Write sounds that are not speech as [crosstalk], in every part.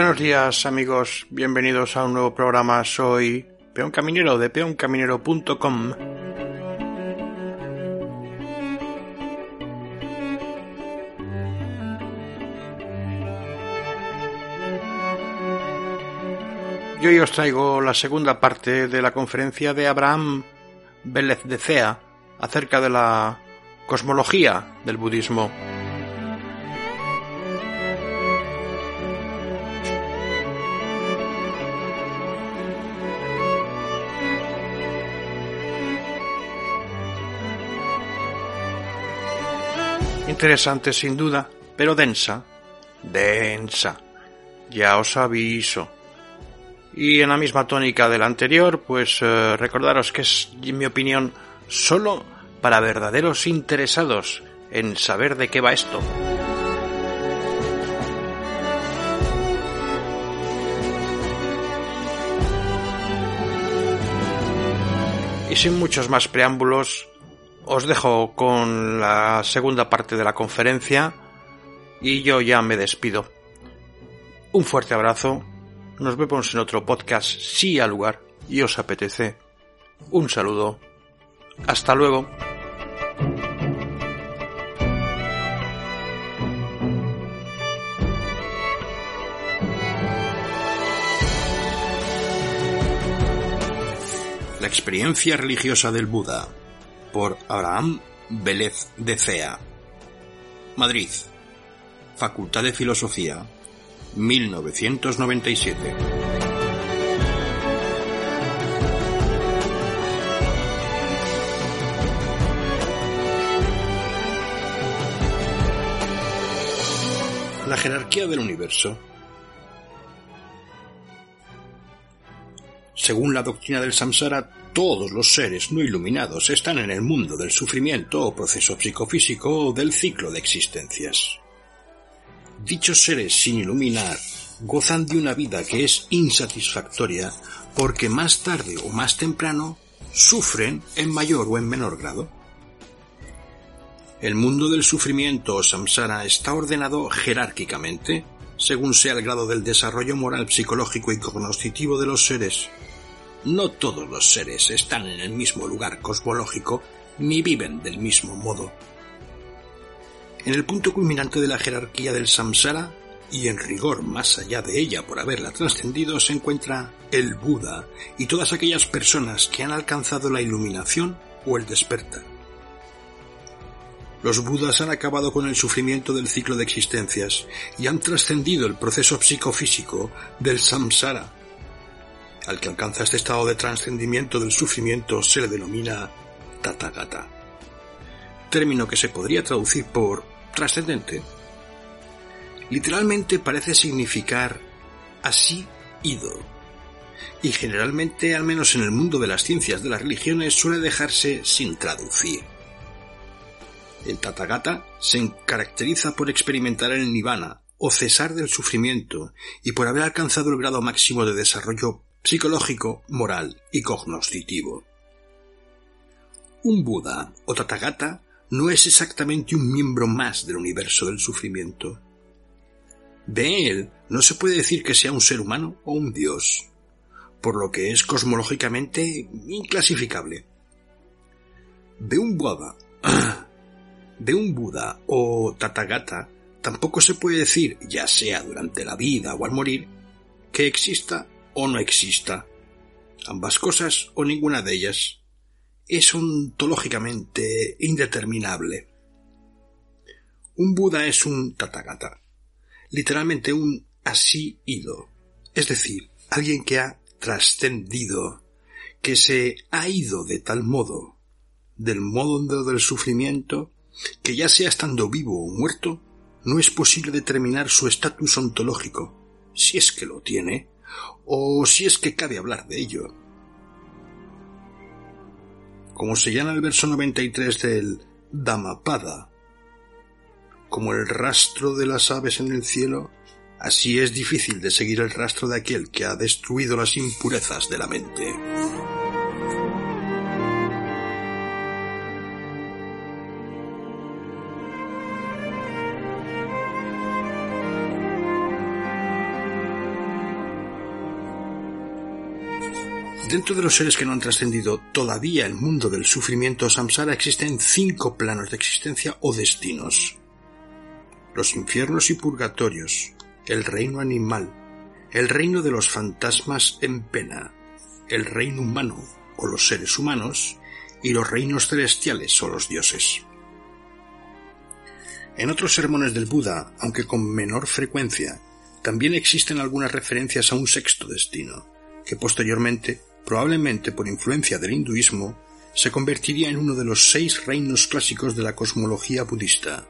Buenos días amigos, bienvenidos a un nuevo programa. Soy Peón Caminero de peoncaminero.com. Y hoy os traigo la segunda parte de la conferencia de Abraham Vélez de Cea acerca de la cosmología del budismo. Interesante sin duda, pero densa. Densa. Ya os aviso. Y en la misma tónica del anterior, pues eh, recordaros que es, en mi opinión, solo para verdaderos interesados en saber de qué va esto. Y sin muchos más preámbulos, os dejo con la segunda parte de la conferencia y yo ya me despido. Un fuerte abrazo, nos vemos en otro podcast si al lugar y os apetece. Un saludo. Hasta luego. La experiencia religiosa del Buda por Abraham Vélez de Cea. Madrid. Facultad de Filosofía. 1997. La jerarquía del universo. Según la doctrina del samsara, todos los seres no iluminados están en el mundo del sufrimiento o proceso psicofísico del ciclo de existencias. Dichos seres sin iluminar gozan de una vida que es insatisfactoria porque más tarde o más temprano sufren en mayor o en menor grado. El mundo del sufrimiento o samsara está ordenado jerárquicamente, según sea el grado del desarrollo moral, psicológico y cognoscitivo de los seres. No todos los seres están en el mismo lugar cosmológico ni viven del mismo modo. En el punto culminante de la jerarquía del samsara, y en rigor más allá de ella por haberla trascendido, se encuentra el Buda y todas aquellas personas que han alcanzado la iluminación o el despertar. Los Budas han acabado con el sufrimiento del ciclo de existencias y han trascendido el proceso psicofísico del samsara. Al que alcanza este estado de trascendimiento del sufrimiento se le denomina Tathagata, término que se podría traducir por trascendente. Literalmente parece significar así ido, y generalmente, al menos en el mundo de las ciencias de las religiones, suele dejarse sin traducir. El Tathagata se caracteriza por experimentar el nirvana o cesar del sufrimiento y por haber alcanzado el grado máximo de desarrollo psicológico, moral y cognoscitivo. Un Buda o Tathagata no es exactamente un miembro más del universo del sufrimiento. De él no se puede decir que sea un ser humano o un dios, por lo que es cosmológicamente inclasificable. De un Buda, [clears throat] de un Buda o Tathagata tampoco se puede decir, ya sea durante la vida o al morir, que exista o no exista. Ambas cosas o ninguna de ellas. Es ontológicamente indeterminable. Un Buda es un Tathagata, literalmente un así ido, es decir, alguien que ha trascendido, que se ha ido de tal modo, del modo del sufrimiento, que ya sea estando vivo o muerto, no es posible determinar su estatus ontológico, si es que lo tiene, o si es que cabe hablar de ello. Como se llama el verso 93 del Dhammapada, como el rastro de las aves en el cielo, así es difícil de seguir el rastro de aquel que ha destruido las impurezas de la mente. Dentro de los seres que no han trascendido todavía el mundo del sufrimiento samsara existen cinco planos de existencia o destinos. Los infiernos y purgatorios, el reino animal, el reino de los fantasmas en pena, el reino humano o los seres humanos y los reinos celestiales o los dioses. En otros sermones del Buda, aunque con menor frecuencia, también existen algunas referencias a un sexto destino, que posteriormente probablemente por influencia del hinduismo, se convertiría en uno de los seis reinos clásicos de la cosmología budista,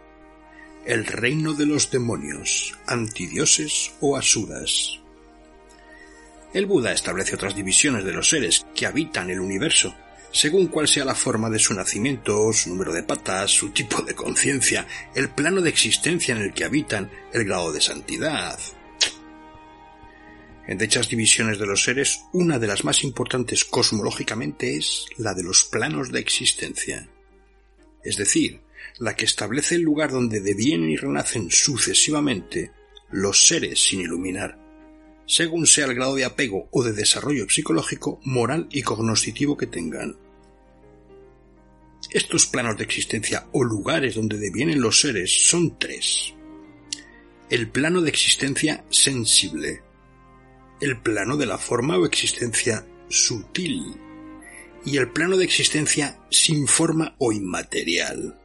el reino de los demonios, antidioses o asuras. El Buda establece otras divisiones de los seres que habitan el universo, según cuál sea la forma de su nacimiento, su número de patas, su tipo de conciencia, el plano de existencia en el que habitan, el grado de santidad, en dichas divisiones de los seres, una de las más importantes cosmológicamente es la de los planos de existencia, es decir, la que establece el lugar donde devienen y renacen sucesivamente los seres sin iluminar, según sea el grado de apego o de desarrollo psicológico, moral y cognoscitivo que tengan. Estos planos de existencia o lugares donde devienen los seres son tres. El plano de existencia sensible, el plano de la forma o existencia sutil y el plano de existencia sin forma o inmaterial.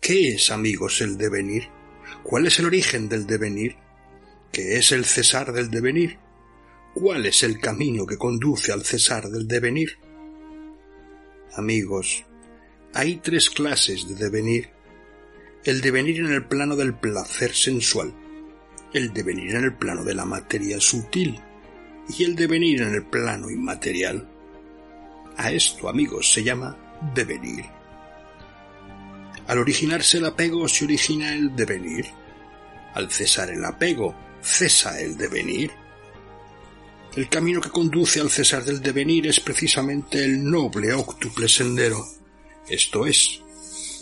¿Qué es, amigos, el devenir? ¿Cuál es el origen del devenir? ¿Qué es el cesar del devenir? ¿Cuál es el camino que conduce al cesar del devenir? Amigos, hay tres clases de devenir. El devenir en el plano del placer sensual, el devenir en el plano de la materia sutil y el devenir en el plano inmaterial. A esto, amigos, se llama devenir. Al originarse el apego se origina el devenir. Al cesar el apego, cesa el devenir. El camino que conduce al cesar del devenir es precisamente el noble octuple sendero, esto es,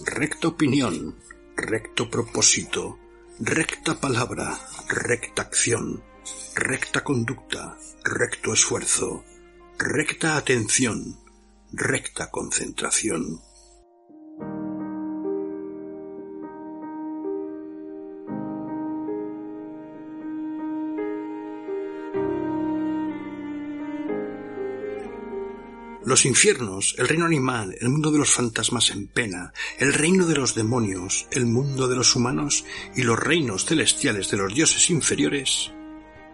recta opinión, recto propósito, recta palabra, recta acción, recta conducta, recto esfuerzo, recta atención, recta concentración. Los infiernos, el reino animal, el mundo de los fantasmas en pena, el reino de los demonios, el mundo de los humanos y los reinos celestiales de los dioses inferiores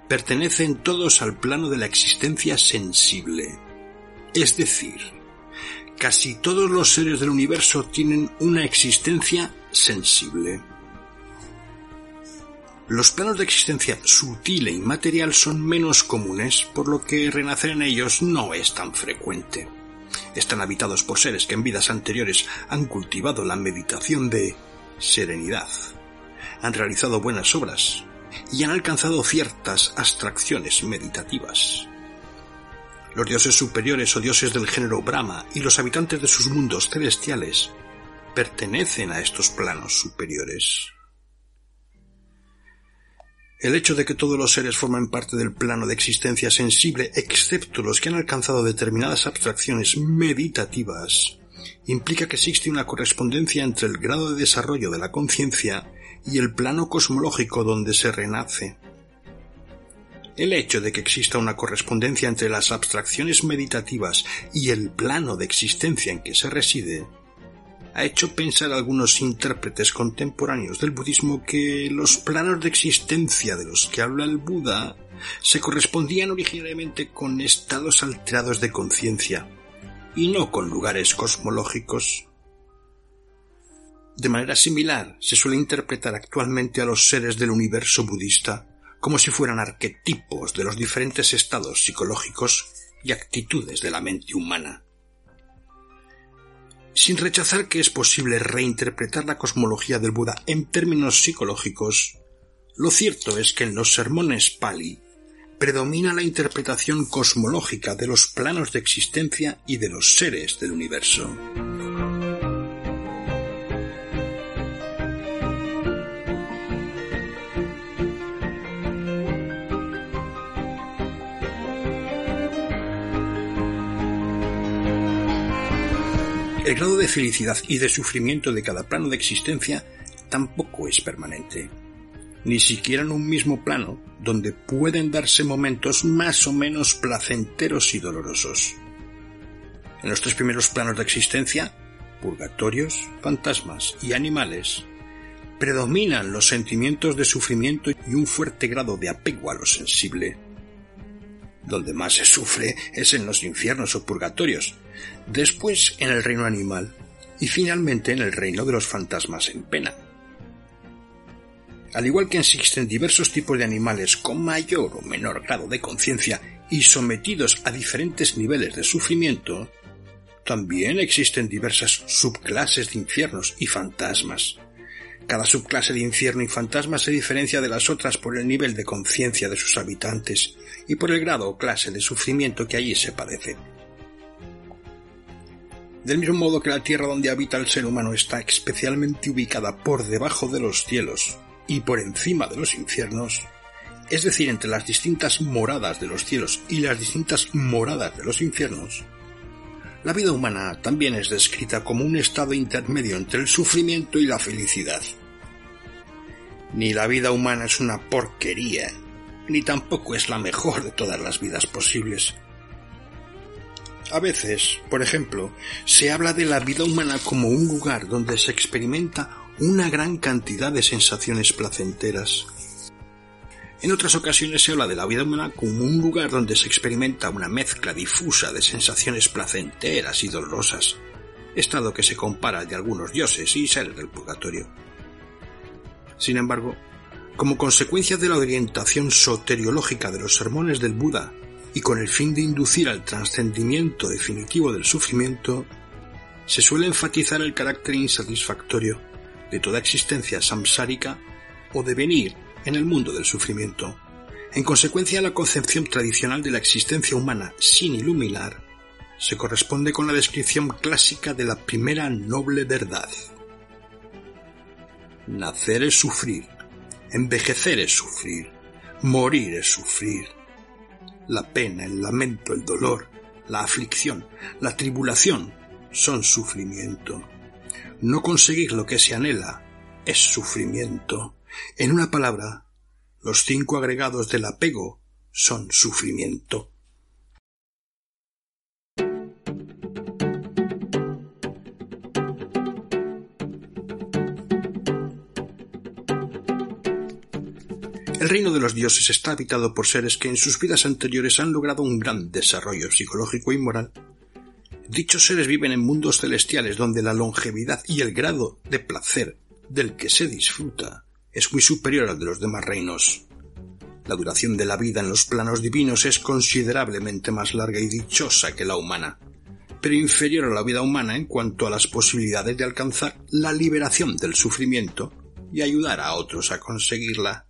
pertenecen todos al plano de la existencia sensible. Es decir, casi todos los seres del universo tienen una existencia sensible. Los planos de existencia sutil e inmaterial son menos comunes, por lo que renacer en ellos no es tan frecuente. Están habitados por seres que en vidas anteriores han cultivado la meditación de serenidad, han realizado buenas obras y han alcanzado ciertas abstracciones meditativas. Los dioses superiores o dioses del género Brahma y los habitantes de sus mundos celestiales pertenecen a estos planos superiores. El hecho de que todos los seres forman parte del plano de existencia sensible, excepto los que han alcanzado determinadas abstracciones meditativas, implica que existe una correspondencia entre el grado de desarrollo de la conciencia y el plano cosmológico donde se renace. El hecho de que exista una correspondencia entre las abstracciones meditativas y el plano de existencia en que se reside ha hecho pensar a algunos intérpretes contemporáneos del budismo que los planos de existencia de los que habla el Buda se correspondían originariamente con estados alterados de conciencia y no con lugares cosmológicos. De manera similar, se suele interpretar actualmente a los seres del universo budista como si fueran arquetipos de los diferentes estados psicológicos y actitudes de la mente humana. Sin rechazar que es posible reinterpretar la cosmología del Buda en términos psicológicos, lo cierto es que en los sermones Pali predomina la interpretación cosmológica de los planos de existencia y de los seres del universo. El grado de felicidad y de sufrimiento de cada plano de existencia tampoco es permanente. Ni siquiera en un mismo plano, donde pueden darse momentos más o menos placenteros y dolorosos. En los tres primeros planos de existencia, purgatorios, fantasmas y animales, predominan los sentimientos de sufrimiento y un fuerte grado de apego a lo sensible. Donde más se sufre es en los infiernos o purgatorios, después en el reino animal y finalmente en el reino de los fantasmas en pena. Al igual que existen diversos tipos de animales con mayor o menor grado de conciencia y sometidos a diferentes niveles de sufrimiento, también existen diversas subclases de infiernos y fantasmas. Cada subclase de infierno y fantasma se diferencia de las otras por el nivel de conciencia de sus habitantes y por el grado o clase de sufrimiento que allí se padece. Del mismo modo que la tierra donde habita el ser humano está especialmente ubicada por debajo de los cielos y por encima de los infiernos, es decir, entre las distintas moradas de los cielos y las distintas moradas de los infiernos, la vida humana también es descrita como un estado intermedio entre el sufrimiento y la felicidad. Ni la vida humana es una porquería, ni tampoco es la mejor de todas las vidas posibles. A veces, por ejemplo, se habla de la vida humana como un lugar donde se experimenta una gran cantidad de sensaciones placenteras. En otras ocasiones se habla de la vida humana como un lugar donde se experimenta una mezcla difusa de sensaciones placenteras y dolorosas, estado que se compara de algunos dioses y seres del purgatorio. Sin embargo, como consecuencia de la orientación soteriológica de los sermones del Buda y con el fin de inducir al trascendimiento definitivo del sufrimiento, se suele enfatizar el carácter insatisfactorio de toda existencia samsárica o devenir en el mundo del sufrimiento. En consecuencia, la concepción tradicional de la existencia humana sin iluminar se corresponde con la descripción clásica de la primera noble verdad. Nacer es sufrir, Envejecer es sufrir, morir es sufrir. La pena, el lamento, el dolor, la aflicción, la tribulación son sufrimiento. No conseguir lo que se anhela es sufrimiento. En una palabra, los cinco agregados del apego son sufrimiento. El reino de los dioses está habitado por seres que en sus vidas anteriores han logrado un gran desarrollo psicológico y moral. Dichos seres viven en mundos celestiales donde la longevidad y el grado de placer del que se disfruta es muy superior al de los demás reinos. La duración de la vida en los planos divinos es considerablemente más larga y dichosa que la humana, pero inferior a la vida humana en cuanto a las posibilidades de alcanzar la liberación del sufrimiento y ayudar a otros a conseguirla.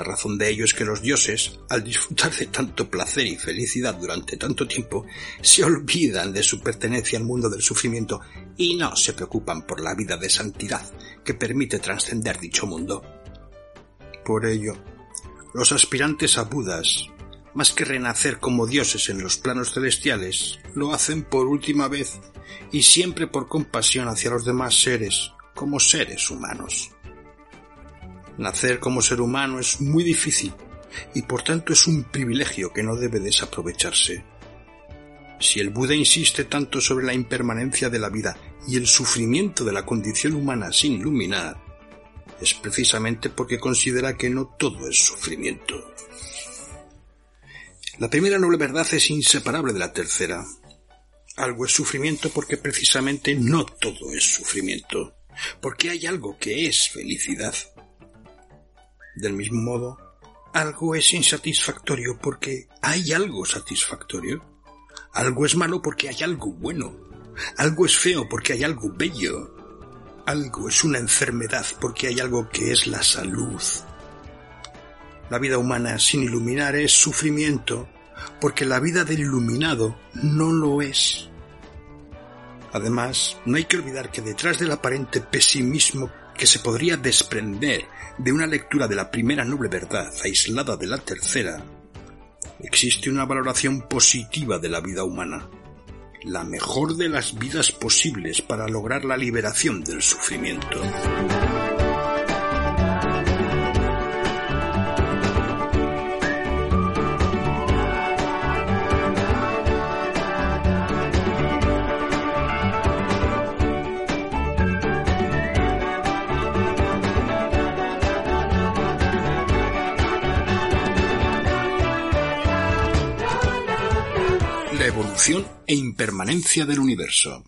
La razón de ello es que los dioses, al disfrutar de tanto placer y felicidad durante tanto tiempo, se olvidan de su pertenencia al mundo del sufrimiento y no se preocupan por la vida de santidad que permite trascender dicho mundo. Por ello, los aspirantes a Budas, más que renacer como dioses en los planos celestiales, lo hacen por última vez y siempre por compasión hacia los demás seres, como seres humanos. Nacer como ser humano es muy difícil y por tanto es un privilegio que no debe desaprovecharse. Si el Buda insiste tanto sobre la impermanencia de la vida y el sufrimiento de la condición humana sin iluminar, es precisamente porque considera que no todo es sufrimiento. La primera noble verdad es inseparable de la tercera. Algo es sufrimiento porque precisamente no todo es sufrimiento, porque hay algo que es felicidad. Del mismo modo, algo es insatisfactorio porque hay algo satisfactorio. Algo es malo porque hay algo bueno. Algo es feo porque hay algo bello. Algo es una enfermedad porque hay algo que es la salud. La vida humana sin iluminar es sufrimiento porque la vida del iluminado no lo es. Además, no hay que olvidar que detrás del aparente pesimismo que se podría desprender de una lectura de la primera noble verdad aislada de la tercera, existe una valoración positiva de la vida humana, la mejor de las vidas posibles para lograr la liberación del sufrimiento. E impermanencia del universo.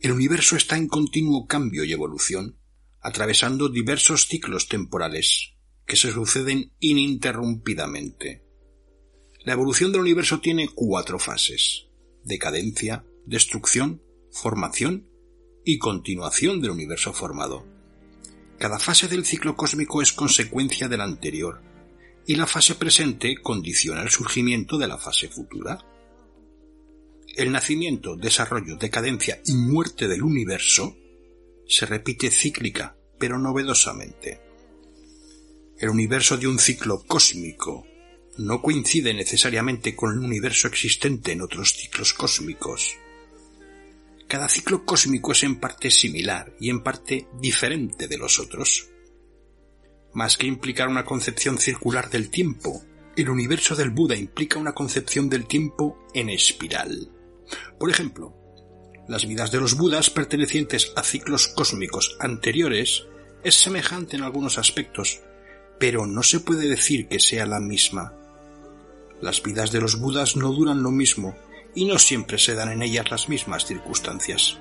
El universo está en continuo cambio y evolución, atravesando diversos ciclos temporales que se suceden ininterrumpidamente. La evolución del universo tiene cuatro fases decadencia, destrucción, formación y continuación del universo formado. Cada fase del ciclo cósmico es consecuencia de la anterior y la fase presente condiciona el surgimiento de la fase futura. El nacimiento, desarrollo, decadencia y muerte del universo se repite cíclica, pero novedosamente. El universo de un ciclo cósmico no coincide necesariamente con el universo existente en otros ciclos cósmicos. Cada ciclo cósmico es en parte similar y en parte diferente de los otros. Más que implicar una concepción circular del tiempo, el universo del Buda implica una concepción del tiempo en espiral. Por ejemplo, las vidas de los Budas pertenecientes a ciclos cósmicos anteriores es semejante en algunos aspectos, pero no se puede decir que sea la misma. Las vidas de los Budas no duran lo mismo y no siempre se dan en ellas las mismas circunstancias.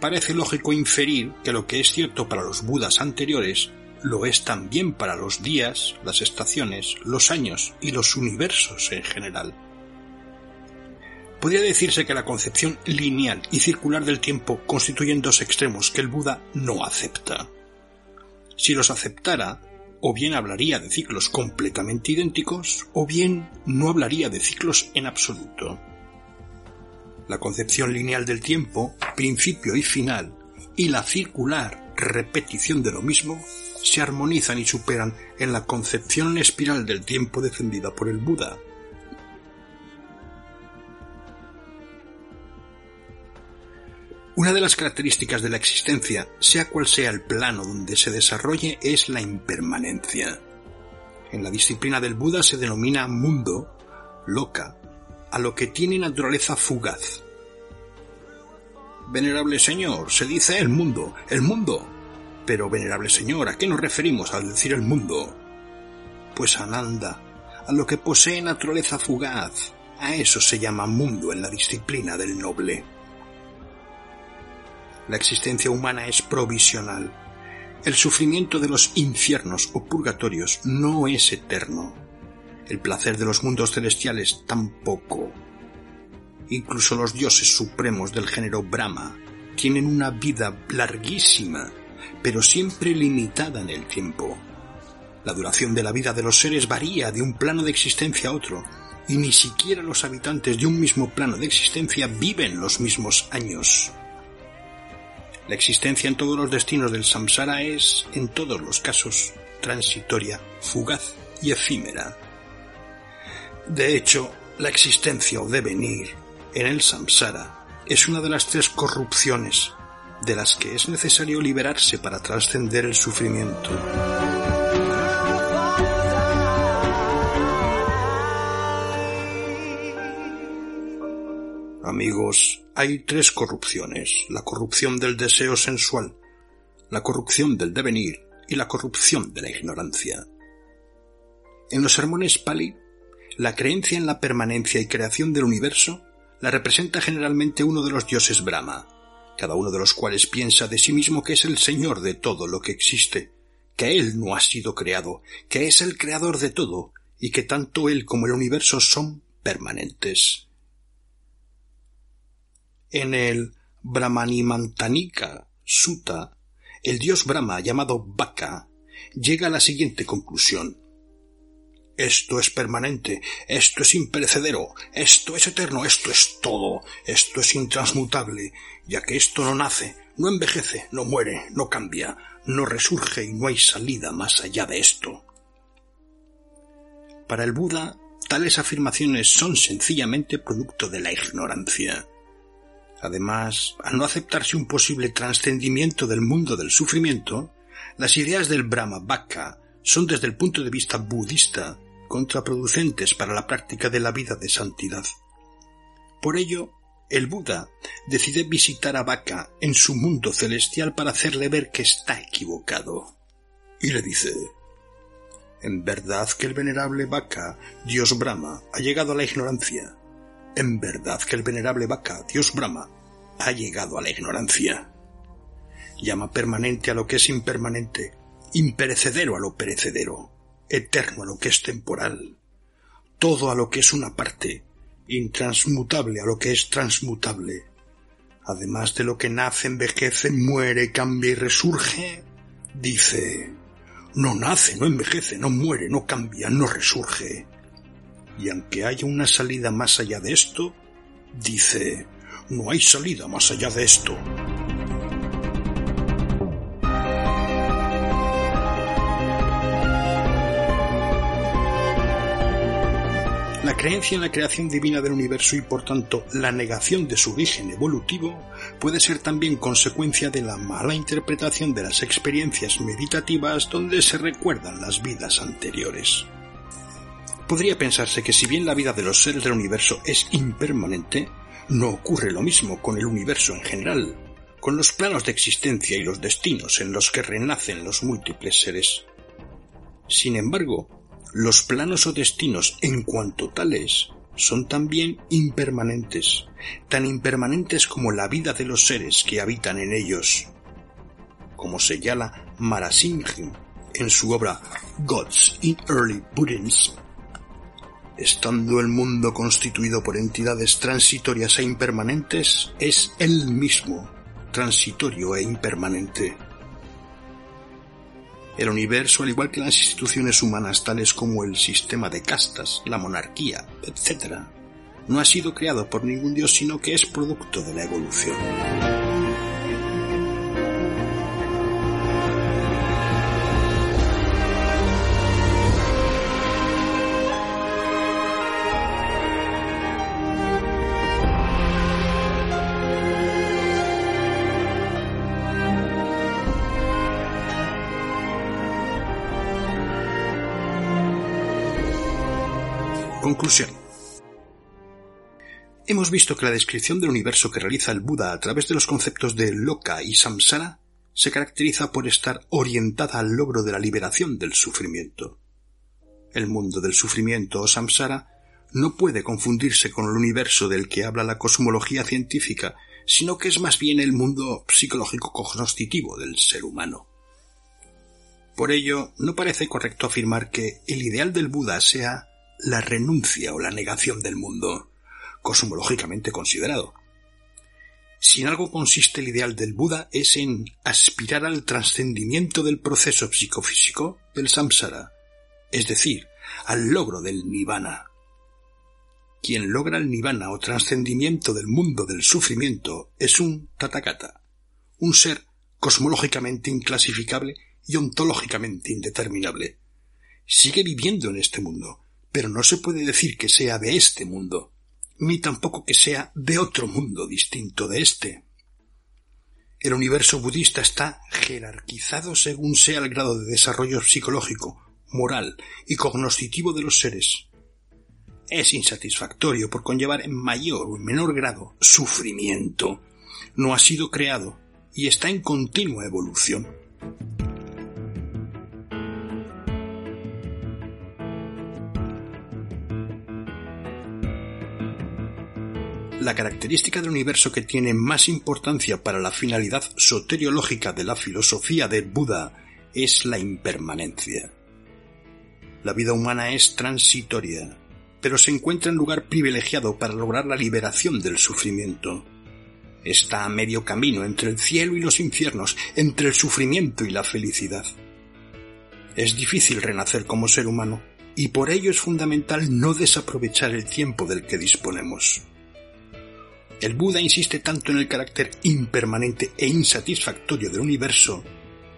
Parece lógico inferir que lo que es cierto para los Budas anteriores lo es también para los días, las estaciones, los años y los universos en general. Podría decirse que la concepción lineal y circular del tiempo constituyen dos extremos que el Buda no acepta. Si los aceptara, o bien hablaría de ciclos completamente idénticos, o bien no hablaría de ciclos en absoluto. La concepción lineal del tiempo, principio y final, y la circular, repetición de lo mismo, se armonizan y superan en la concepción espiral del tiempo defendida por el Buda. Una de las características de la existencia, sea cual sea el plano donde se desarrolle, es la impermanencia. En la disciplina del Buda se denomina mundo, loca, a lo que tiene naturaleza fugaz. Venerable Señor, se dice el mundo, el mundo, pero, venerable señor, ¿a qué nos referimos al decir el mundo? Pues Ananda, a lo que posee naturaleza fugaz, a eso se llama mundo en la disciplina del noble. La existencia humana es provisional. El sufrimiento de los infiernos o purgatorios no es eterno. El placer de los mundos celestiales tampoco. Incluso los dioses supremos del género Brahma tienen una vida larguísima pero siempre limitada en el tiempo. La duración de la vida de los seres varía de un plano de existencia a otro, y ni siquiera los habitantes de un mismo plano de existencia viven los mismos años. La existencia en todos los destinos del samsara es, en todos los casos, transitoria, fugaz y efímera. De hecho, la existencia o devenir en el samsara es una de las tres corrupciones de las que es necesario liberarse para trascender el sufrimiento. Amigos, hay tres corrupciones, la corrupción del deseo sensual, la corrupción del devenir y la corrupción de la ignorancia. En los sermones Pali, la creencia en la permanencia y creación del universo la representa generalmente uno de los dioses Brahma, cada uno de los cuales piensa de sí mismo que es el señor de todo lo que existe, que él no ha sido creado, que es el creador de todo, y que tanto él como el universo son permanentes. En el Brahmanimantanika Sutta, el dios Brahma llamado Baka llega a la siguiente conclusión. Esto es permanente, esto es imperecedero, esto es eterno, esto es todo, esto es intransmutable, ya que esto no nace, no envejece, no muere, no cambia, no resurge y no hay salida más allá de esto. Para el Buda, tales afirmaciones son sencillamente producto de la ignorancia. Además, al no aceptarse un posible trascendimiento del mundo del sufrimiento, las ideas del Brahma Bhakka son desde el punto de vista budista contraproducentes para la práctica de la vida de santidad. Por ello, el Buda decide visitar a Baka en su mundo celestial para hacerle ver que está equivocado. Y le dice, en verdad que el venerable Baka, Dios Brahma, ha llegado a la ignorancia. En verdad que el venerable Baka, Dios Brahma, ha llegado a la ignorancia. Llama permanente a lo que es impermanente, imperecedero a lo perecedero, eterno a lo que es temporal, todo a lo que es una parte, intransmutable a lo que es transmutable, además de lo que nace, envejece, muere, cambia y resurge, dice, no nace, no envejece, no muere, no cambia, no resurge. Y aunque haya una salida más allá de esto, dice, no hay salida más allá de esto. Creencia en la creación divina del universo y por tanto la negación de su origen evolutivo puede ser también consecuencia de la mala interpretación de las experiencias meditativas donde se recuerdan las vidas anteriores. Podría pensarse que si bien la vida de los seres del universo es impermanente, no ocurre lo mismo con el universo en general, con los planos de existencia y los destinos en los que renacen los múltiples seres. Sin embargo, los planos o destinos en cuanto tales son también impermanentes, tan impermanentes como la vida de los seres que habitan en ellos. Como señala Marasingh en su obra Gods in Early Buddhism, estando el mundo constituido por entidades transitorias e impermanentes, es él mismo, transitorio e impermanente. El universo, al igual que las instituciones humanas tales como el sistema de castas, la monarquía, etc., no ha sido creado por ningún dios, sino que es producto de la evolución. Conclusión. Hemos visto que la descripción del universo que realiza el Buda a través de los conceptos de Loka y Samsara se caracteriza por estar orientada al logro de la liberación del sufrimiento. El mundo del sufrimiento o Samsara no puede confundirse con el universo del que habla la cosmología científica, sino que es más bien el mundo psicológico cognoscitivo del ser humano. Por ello, no parece correcto afirmar que el ideal del Buda sea la renuncia o la negación del mundo, cosmológicamente considerado. Si en algo consiste el ideal del Buda es en aspirar al trascendimiento del proceso psicofísico del samsara, es decir, al logro del nirvana. Quien logra el nirvana o trascendimiento del mundo del sufrimiento es un tatakata, un ser cosmológicamente inclasificable y ontológicamente indeterminable. Sigue viviendo en este mundo, pero no se puede decir que sea de este mundo, ni tampoco que sea de otro mundo distinto de este. El universo budista está jerarquizado según sea el grado de desarrollo psicológico, moral y cognoscitivo de los seres. Es insatisfactorio por conllevar en mayor o en menor grado sufrimiento. No ha sido creado y está en continua evolución. La característica del universo que tiene más importancia para la finalidad soteriológica de la filosofía de Buda es la impermanencia. La vida humana es transitoria, pero se encuentra en lugar privilegiado para lograr la liberación del sufrimiento. Está a medio camino entre el cielo y los infiernos, entre el sufrimiento y la felicidad. Es difícil renacer como ser humano, y por ello es fundamental no desaprovechar el tiempo del que disponemos. El Buda insiste tanto en el carácter impermanente e insatisfactorio del universo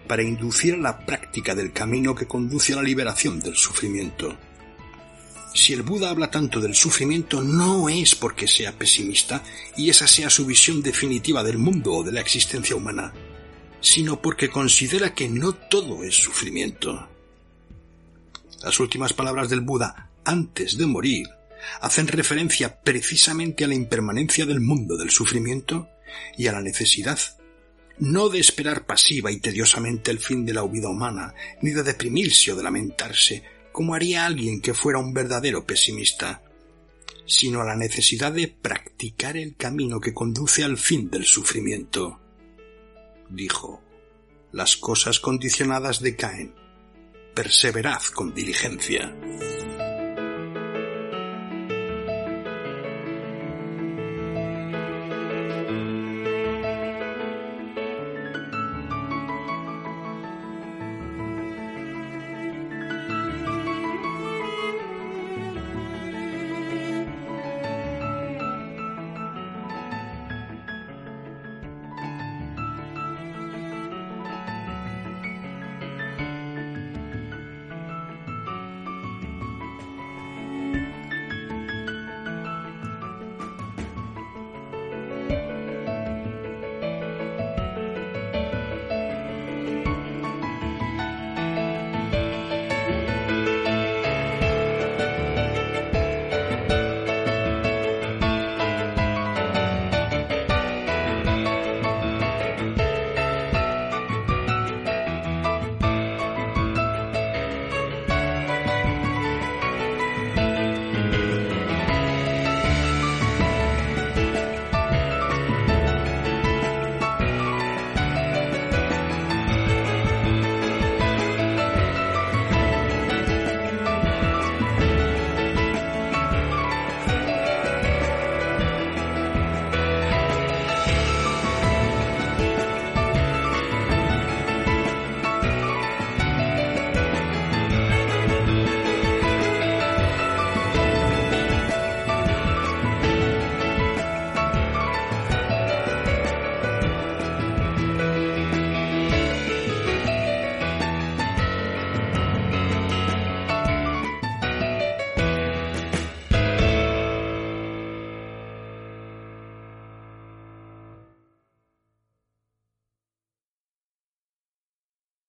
para inducir a la práctica del camino que conduce a la liberación del sufrimiento. Si el Buda habla tanto del sufrimiento no es porque sea pesimista y esa sea su visión definitiva del mundo o de la existencia humana, sino porque considera que no todo es sufrimiento. Las últimas palabras del Buda antes de morir hacen referencia precisamente a la impermanencia del mundo del sufrimiento y a la necesidad no de esperar pasiva y tediosamente el fin de la vida humana, ni de deprimirse o de lamentarse, como haría alguien que fuera un verdadero pesimista, sino a la necesidad de practicar el camino que conduce al fin del sufrimiento. Dijo, las cosas condicionadas decaen. Perseverad con diligencia.